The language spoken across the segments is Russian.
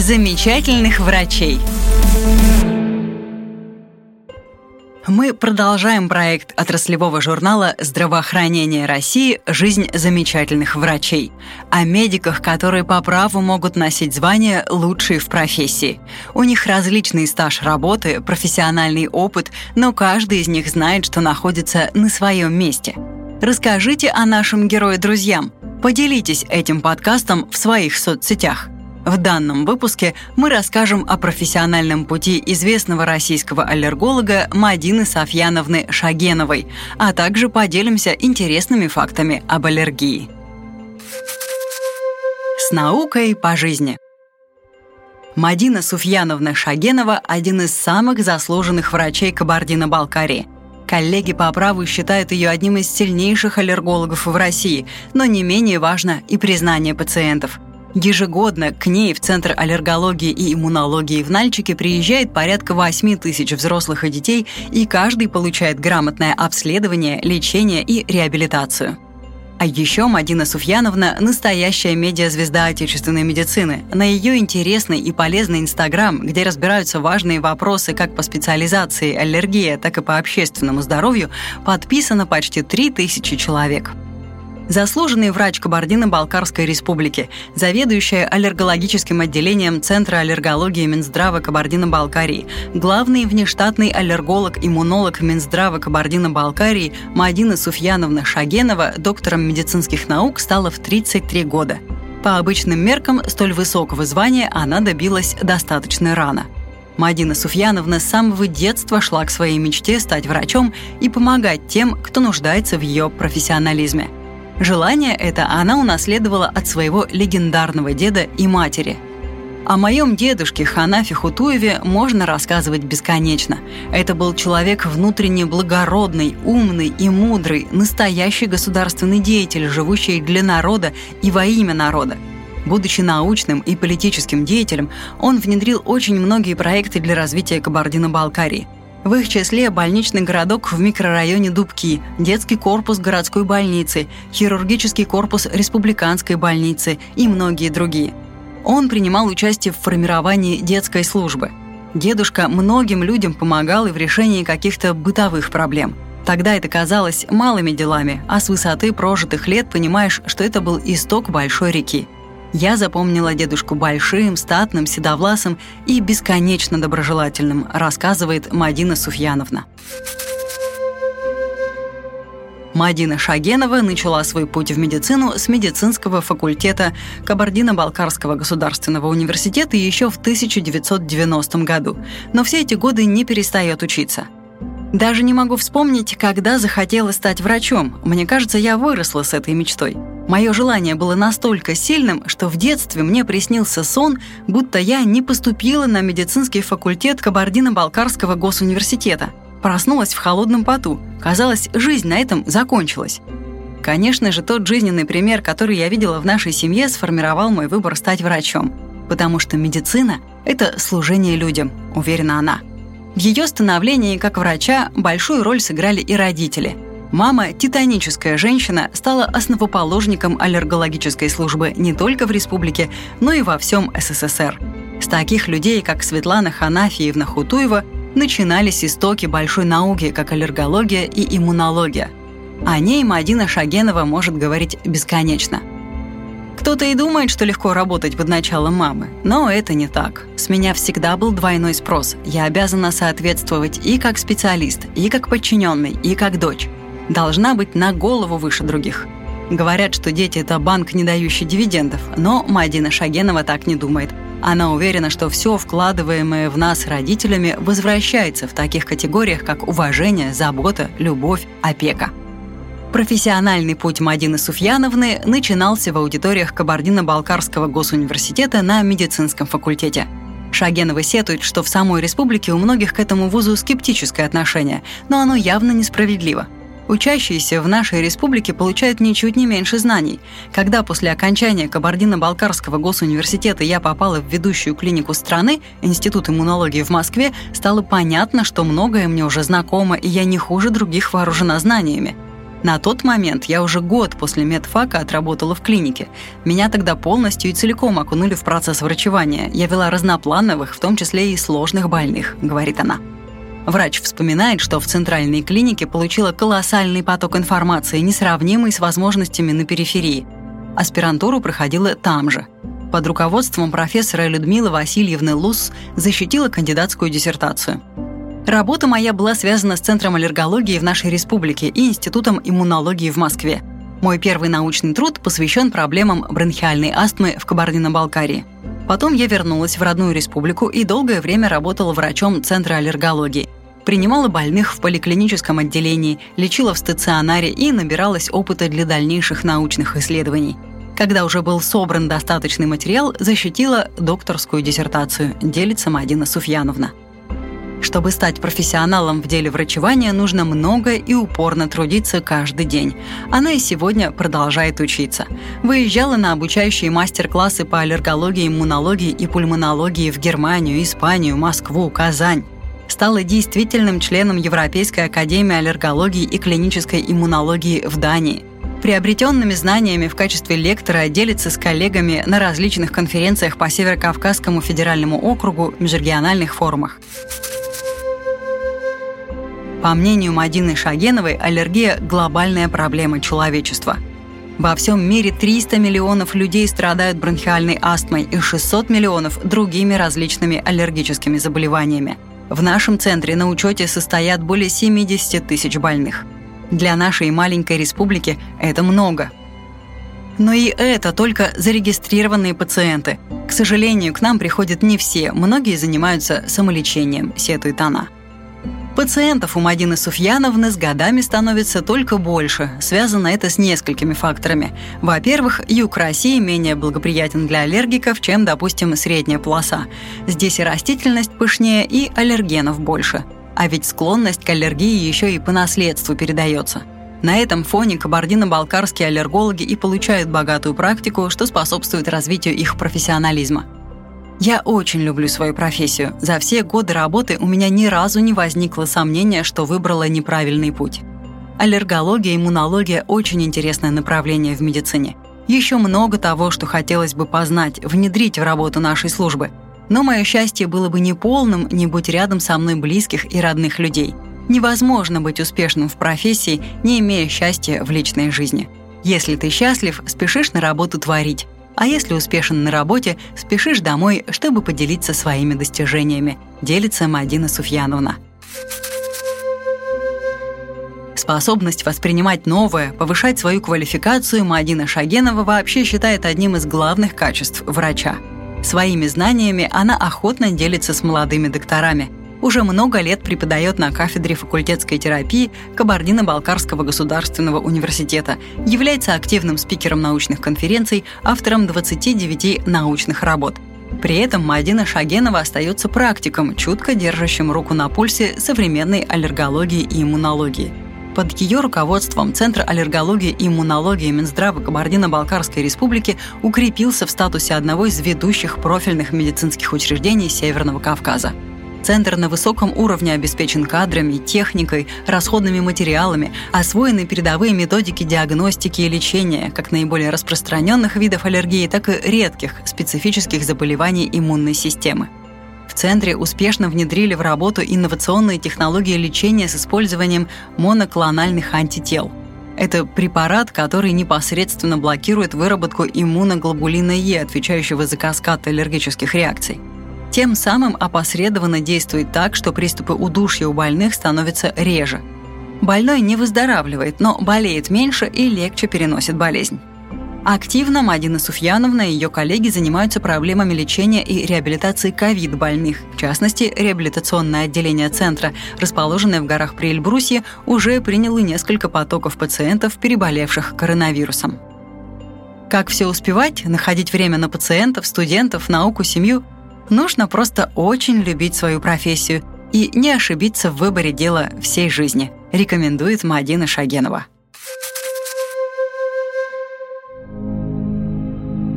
замечательных врачей. Мы продолжаем проект отраслевого журнала «Здравоохранение России. Жизнь замечательных врачей» о медиках, которые по праву могут носить звание «лучшие в профессии». У них различный стаж работы, профессиональный опыт, но каждый из них знает, что находится на своем месте. Расскажите о нашем герое друзьям. Поделитесь этим подкастом в своих соцсетях – в данном выпуске мы расскажем о профессиональном пути известного российского аллерголога Мадины Софьяновны Шагеновой, а также поделимся интересными фактами об аллергии. С наукой по жизни. Мадина Суфьяновна Шагенова – один из самых заслуженных врачей Кабардино-Балкарии. Коллеги по праву считают ее одним из сильнейших аллергологов в России, но не менее важно и признание пациентов – Ежегодно к ней в Центр аллергологии и иммунологии в Нальчике приезжает порядка 8 тысяч взрослых и детей, и каждый получает грамотное обследование, лечение и реабилитацию. А еще Мадина Суфьяновна – настоящая медиазвезда отечественной медицины. На ее интересный и полезный Инстаграм, где разбираются важные вопросы как по специализации аллергия, так и по общественному здоровью, подписано почти 3000 человек заслуженный врач Кабардино-Балкарской республики, заведующая аллергологическим отделением Центра аллергологии Минздрава Кабардино-Балкарии, главный внештатный аллерголог-иммунолог Минздрава Кабардино-Балкарии Мадина Суфьяновна Шагенова доктором медицинских наук стала в 33 года. По обычным меркам столь высокого звания она добилась достаточно рано. Мадина Суфьяновна с самого детства шла к своей мечте стать врачом и помогать тем, кто нуждается в ее профессионализме – Желание это она унаследовала от своего легендарного деда и матери. О моем дедушке Ханафе Хутуеве можно рассказывать бесконечно. Это был человек внутренне благородный, умный и мудрый, настоящий государственный деятель, живущий для народа и во имя народа. Будучи научным и политическим деятелем, он внедрил очень многие проекты для развития Кабардино-Балкарии – в их числе больничный городок в микрорайоне Дубки, детский корпус городской больницы, хирургический корпус республиканской больницы и многие другие. Он принимал участие в формировании детской службы. Дедушка многим людям помогал и в решении каких-то бытовых проблем. Тогда это казалось малыми делами, а с высоты прожитых лет понимаешь, что это был исток большой реки – я запомнила дедушку большим, статным, седовласым и бесконечно доброжелательным, рассказывает Мадина Суфьяновна. Мадина Шагенова начала свой путь в медицину с медицинского факультета Кабардино-Балкарского государственного университета еще в 1990 году, но все эти годы не перестает учиться. Даже не могу вспомнить, когда захотела стать врачом. Мне кажется, я выросла с этой мечтой. Мое желание было настолько сильным, что в детстве мне приснился сон, будто я не поступила на медицинский факультет Кабардино-Балкарского госуниверситета. Проснулась в холодном поту. Казалось, жизнь на этом закончилась. Конечно же, тот жизненный пример, который я видела в нашей семье, сформировал мой выбор стать врачом. Потому что медицина – это служение людям, уверена она. В ее становлении как врача большую роль сыграли и родители – Мама, титаническая женщина, стала основоположником аллергологической службы не только в республике, но и во всем СССР. С таких людей, как Светлана Ханафиевна Хутуева, начинались истоки большой науки, как аллергология и иммунология. О ней Мадина Шагенова может говорить бесконечно. Кто-то и думает, что легко работать под началом мамы, но это не так. С меня всегда был двойной спрос. Я обязана соответствовать и как специалист, и как подчиненный, и как дочь должна быть на голову выше других. Говорят, что дети – это банк, не дающий дивидендов, но Мадина Шагенова так не думает. Она уверена, что все вкладываемое в нас родителями возвращается в таких категориях, как уважение, забота, любовь, опека. Профессиональный путь Мадины Суфьяновны начинался в аудиториях Кабардино-Балкарского госуниверситета на медицинском факультете. Шагенова сетует, что в самой республике у многих к этому вузу скептическое отношение, но оно явно несправедливо – Учащиеся в нашей республике получают ничуть не меньше знаний. Когда после окончания Кабардино-Балкарского госуниверситета я попала в ведущую клинику страны, Институт иммунологии в Москве, стало понятно, что многое мне уже знакомо, и я не хуже других вооружена знаниями. На тот момент я уже год после медфака отработала в клинике. Меня тогда полностью и целиком окунули в процесс врачевания. Я вела разноплановых, в том числе и сложных больных, говорит она. Врач вспоминает, что в центральной клинике получила колоссальный поток информации, несравнимый с возможностями на периферии. Аспирантуру проходила там же. Под руководством профессора Людмилы Васильевны Лус защитила кандидатскую диссертацию. Работа моя была связана с Центром аллергологии в нашей республике и Институтом иммунологии в Москве. Мой первый научный труд посвящен проблемам бронхиальной астмы в Кабардино-Балкарии. Потом я вернулась в родную республику и долгое время работала врачом Центра аллергологии. Принимала больных в поликлиническом отделении, лечила в стационаре и набиралась опыта для дальнейших научных исследований. Когда уже был собран достаточный материал, защитила докторскую диссертацию, делится Мадина Суфьяновна. Чтобы стать профессионалом в деле врачевания, нужно много и упорно трудиться каждый день. Она и сегодня продолжает учиться. Выезжала на обучающие мастер-классы по аллергологии, иммунологии и пульмонологии в Германию, Испанию, Москву, Казань стала действительным членом Европейской академии аллергологии и клинической иммунологии в Дании. Приобретенными знаниями в качестве лектора делится с коллегами на различных конференциях по Северо-Кавказскому федеральному округу, межрегиональных форумах. По мнению Мадины Шагеновой, аллергия – глобальная проблема человечества. Во всем мире 300 миллионов людей страдают бронхиальной астмой и 600 миллионов – другими различными аллергическими заболеваниями. В нашем центре на учете состоят более 70 тысяч больных. Для нашей маленькой республики это много. Но и это только зарегистрированные пациенты. К сожалению, к нам приходят не все, многие занимаются самолечением, сетует она. Пациентов у Мадины Суфьяновны с годами становится только больше. Связано это с несколькими факторами. Во-первых, юг России менее благоприятен для аллергиков, чем, допустим, средняя полоса. Здесь и растительность пышнее, и аллергенов больше. А ведь склонность к аллергии еще и по наследству передается. На этом фоне кабардино-балкарские аллергологи и получают богатую практику, что способствует развитию их профессионализма. Я очень люблю свою профессию. За все годы работы у меня ни разу не возникло сомнения, что выбрала неправильный путь. Аллергология, иммунология – очень интересное направление в медицине. Еще много того, что хотелось бы познать, внедрить в работу нашей службы. Но мое счастье было бы неполным, не будь рядом со мной близких и родных людей. Невозможно быть успешным в профессии, не имея счастья в личной жизни. Если ты счастлив, спешишь на работу творить. А если успешен на работе, спешишь домой, чтобы поделиться своими достижениями, делится Мадина Суфьяновна. Способность воспринимать новое, повышать свою квалификацию Мадина Шагенова вообще считает одним из главных качеств врача. Своими знаниями она охотно делится с молодыми докторами – уже много лет преподает на кафедре факультетской терапии Кабардино-Балкарского государственного университета, является активным спикером научных конференций, автором 29 научных работ. При этом Мадина Шагенова остается практиком, чутко держащим руку на пульсе современной аллергологии и иммунологии. Под ее руководством Центр аллергологии и иммунологии Минздрава Кабардино-Балкарской республики укрепился в статусе одного из ведущих профильных медицинских учреждений Северного Кавказа. Центр на высоком уровне обеспечен кадрами, техникой, расходными материалами, освоены передовые методики диагностики и лечения как наиболее распространенных видов аллергии, так и редких специфических заболеваний иммунной системы. В центре успешно внедрили в работу инновационные технологии лечения с использованием моноклональных антител. Это препарат, который непосредственно блокирует выработку иммуноглобулина Е, отвечающего за каскад аллергических реакций. Тем самым опосредованно действует так, что приступы удушья у больных становятся реже. Больной не выздоравливает, но болеет меньше и легче переносит болезнь. Активно Мадина Суфьяновна и ее коллеги занимаются проблемами лечения и реабилитации ковид-больных. В частности, реабилитационное отделение центра, расположенное в горах при Эльбрусе, уже приняло несколько потоков пациентов, переболевших коронавирусом. Как все успевать, находить время на пациентов, студентов, науку, семью – Нужно просто очень любить свою профессию и не ошибиться в выборе дела всей жизни, рекомендует Мадина Шагенова.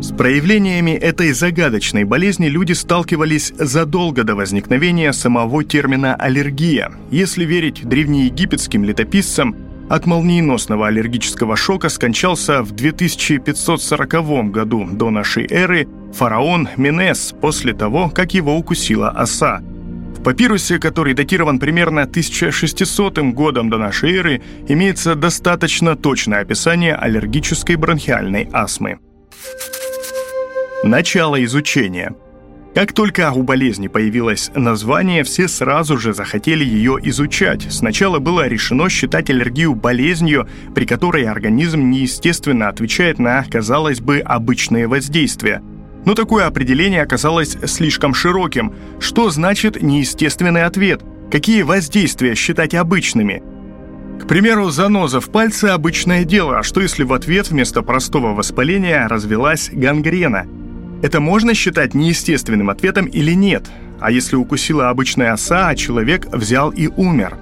С проявлениями этой загадочной болезни люди сталкивались задолго до возникновения самого термина «аллергия». Если верить древнеегипетским летописцам, от молниеносного аллергического шока скончался в 2540 году до нашей эры фараон Менес после того, как его укусила оса. В папирусе, который датирован примерно 1600 годом до нашей эры, имеется достаточно точное описание аллергической бронхиальной астмы. Начало изучения – как только у болезни появилось название, все сразу же захотели ее изучать. Сначала было решено считать аллергию болезнью, при которой организм неестественно отвечает на, казалось бы, обычные воздействия. Но такое определение оказалось слишком широким. Что значит неестественный ответ? Какие воздействия считать обычными? К примеру, заноза в пальце – обычное дело, а что если в ответ вместо простого воспаления развелась гангрена – это можно считать неестественным ответом или нет? А если укусила обычная оса, а человек взял и умер?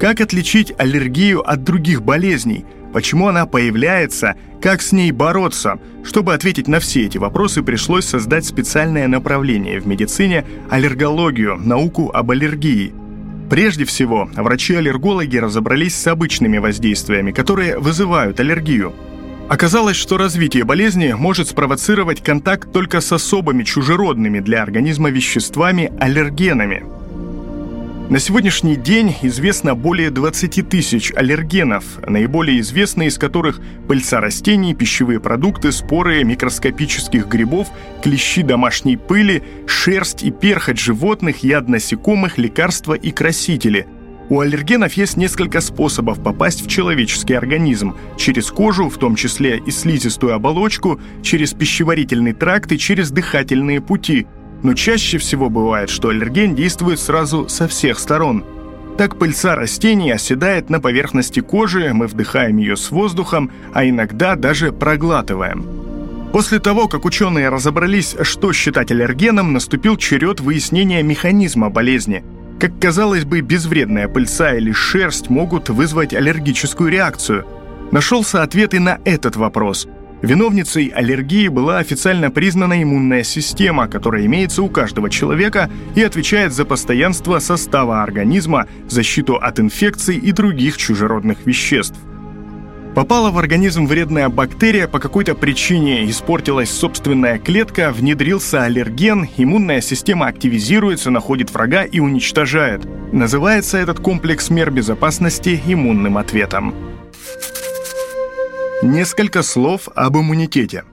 Как отличить аллергию от других болезней? Почему она появляется? Как с ней бороться? Чтобы ответить на все эти вопросы, пришлось создать специальное направление в медицине – аллергологию, науку об аллергии. Прежде всего, врачи-аллергологи разобрались с обычными воздействиями, которые вызывают аллергию – Оказалось, что развитие болезни может спровоцировать контакт только с особыми чужеродными для организма веществами аллергенами. На сегодняшний день известно более 20 тысяч аллергенов, наиболее известные из которых пыльца растений, пищевые продукты, споры микроскопических грибов, клещи домашней пыли, шерсть и перхоть животных, яд насекомых, лекарства и красители – у аллергенов есть несколько способов попасть в человеческий организм. Через кожу, в том числе и слизистую оболочку, через пищеварительный тракт и через дыхательные пути. Но чаще всего бывает, что аллерген действует сразу со всех сторон. Так пыльца растений оседает на поверхности кожи, мы вдыхаем ее с воздухом, а иногда даже проглатываем. После того, как ученые разобрались, что считать аллергеном, наступил черед выяснения механизма болезни – как казалось бы, безвредная пыльца или шерсть могут вызвать аллергическую реакцию. Нашелся ответ и на этот вопрос. Виновницей аллергии была официально признана иммунная система, которая имеется у каждого человека и отвечает за постоянство состава организма, защиту от инфекций и других чужеродных веществ. Попала в организм вредная бактерия, по какой-то причине испортилась собственная клетка, внедрился аллерген, иммунная система активизируется, находит врага и уничтожает. Называется этот комплекс мер безопасности иммунным ответом. Несколько слов об иммунитете.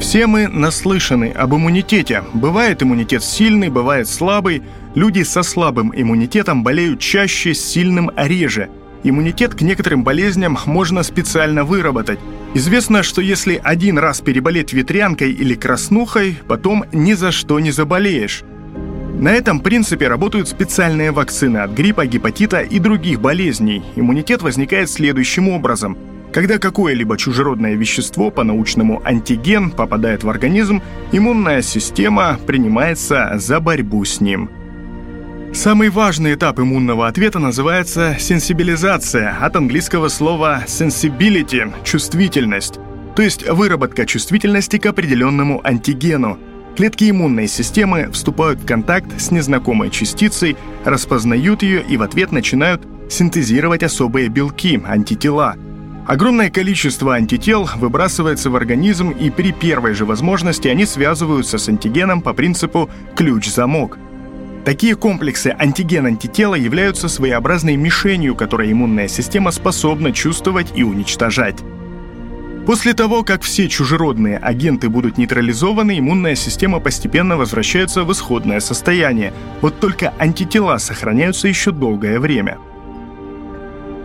Все мы наслышаны об иммунитете. Бывает иммунитет сильный, бывает слабый. Люди со слабым иммунитетом болеют чаще, сильным реже – Иммунитет к некоторым болезням можно специально выработать. Известно, что если один раз переболеть ветрянкой или краснухой, потом ни за что не заболеешь. На этом принципе работают специальные вакцины от гриппа, гепатита и других болезней. Иммунитет возникает следующим образом. Когда какое-либо чужеродное вещество, по-научному антиген, попадает в организм, иммунная система принимается за борьбу с ним – Самый важный этап иммунного ответа называется сенсибилизация, от английского слова sensibility – чувствительность, то есть выработка чувствительности к определенному антигену. Клетки иммунной системы вступают в контакт с незнакомой частицей, распознают ее и в ответ начинают синтезировать особые белки – антитела. Огромное количество антител выбрасывается в организм, и при первой же возможности они связываются с антигеном по принципу «ключ-замок». Такие комплексы антиген-антитела являются своеобразной мишенью, которую иммунная система способна чувствовать и уничтожать. После того, как все чужеродные агенты будут нейтрализованы, иммунная система постепенно возвращается в исходное состояние. Вот только антитела сохраняются еще долгое время.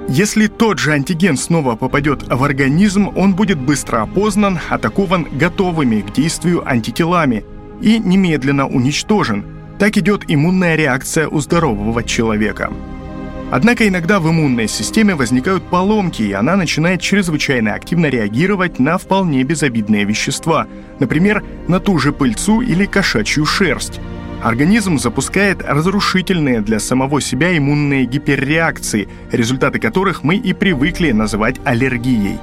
Если тот же антиген снова попадет в организм, он будет быстро опознан, атакован готовыми к действию антителами и немедленно уничтожен – так идет иммунная реакция у здорового человека. Однако иногда в иммунной системе возникают поломки, и она начинает чрезвычайно активно реагировать на вполне безобидные вещества, например, на ту же пыльцу или кошачью шерсть. Организм запускает разрушительные для самого себя иммунные гиперреакции, результаты которых мы и привыкли называть аллергией.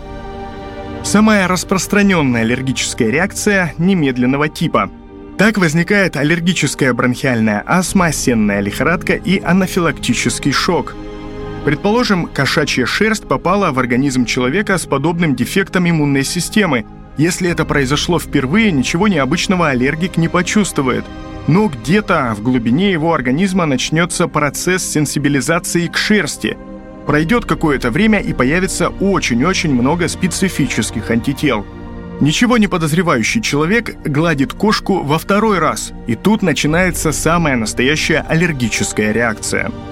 Самая распространенная аллергическая реакция немедленного типа – так возникает аллергическая бронхиальная астма, сенная лихорадка и анафилактический шок. Предположим, кошачья шерсть попала в организм человека с подобным дефектом иммунной системы. Если это произошло впервые, ничего необычного аллергик не почувствует. Но где-то в глубине его организма начнется процесс сенсибилизации к шерсти. Пройдет какое-то время и появится очень-очень много специфических антител. Ничего не подозревающий человек гладит кошку во второй раз, и тут начинается самая настоящая аллергическая реакция –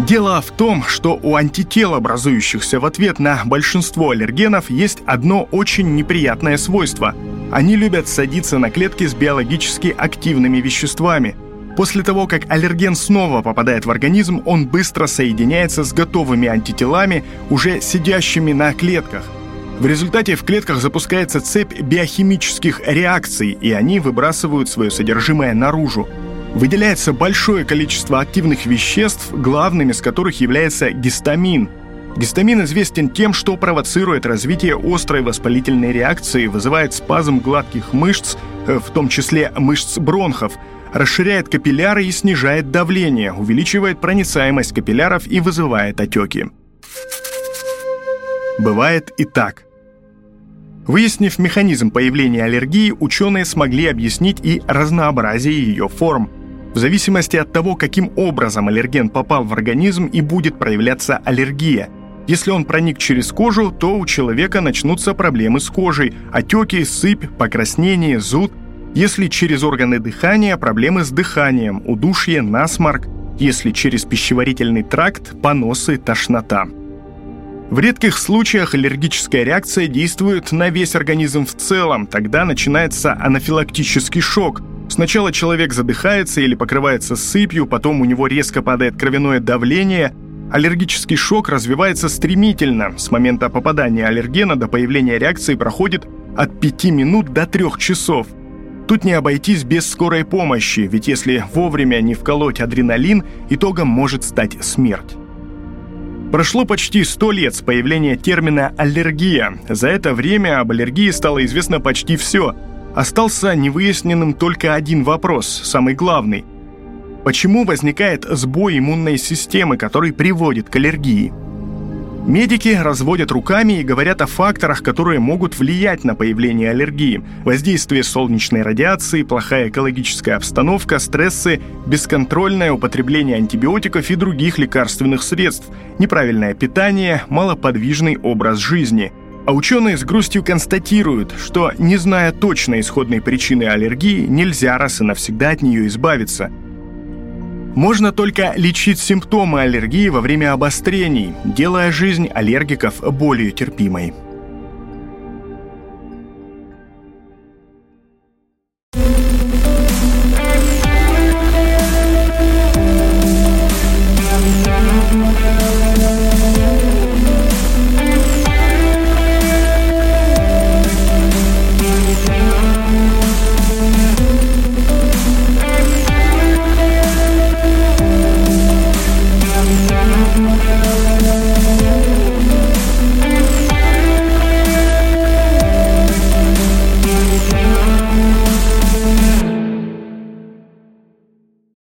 Дело в том, что у антител, образующихся в ответ на большинство аллергенов, есть одно очень неприятное свойство. Они любят садиться на клетки с биологически активными веществами. После того, как аллерген снова попадает в организм, он быстро соединяется с готовыми антителами, уже сидящими на клетках. В результате в клетках запускается цепь биохимических реакций, и они выбрасывают свое содержимое наружу выделяется большое количество активных веществ, главным из которых является гистамин. Гистамин известен тем, что провоцирует развитие острой воспалительной реакции, вызывает спазм гладких мышц, э, в том числе мышц бронхов, расширяет капилляры и снижает давление, увеличивает проницаемость капилляров и вызывает отеки. Бывает и так. Выяснив механизм появления аллергии, ученые смогли объяснить и разнообразие ее форм – в зависимости от того, каким образом аллерген попал в организм и будет проявляться аллергия. Если он проник через кожу, то у человека начнутся проблемы с кожей, отеки, сыпь, покраснение, зуд. Если через органы дыхания, проблемы с дыханием, удушье, насморк. Если через пищеварительный тракт, поносы, тошнота. В редких случаях аллергическая реакция действует на весь организм в целом, тогда начинается анафилактический шок – Сначала человек задыхается или покрывается сыпью, потом у него резко падает кровяное давление. Аллергический шок развивается стремительно. С момента попадания аллергена до появления реакции проходит от 5 минут до 3 часов. Тут не обойтись без скорой помощи, ведь если вовремя не вколоть адреналин, итогом может стать смерть. Прошло почти 100 лет с появления термина «аллергия». За это время об аллергии стало известно почти все – Остался невыясненным только один вопрос, самый главный. Почему возникает сбой иммунной системы, который приводит к аллергии? Медики разводят руками и говорят о факторах, которые могут влиять на появление аллергии. Воздействие солнечной радиации, плохая экологическая обстановка, стрессы, бесконтрольное употребление антибиотиков и других лекарственных средств, неправильное питание, малоподвижный образ жизни – а ученые с грустью констатируют, что, не зная точной исходной причины аллергии, нельзя раз и навсегда от нее избавиться. Можно только лечить симптомы аллергии во время обострений, делая жизнь аллергиков более терпимой.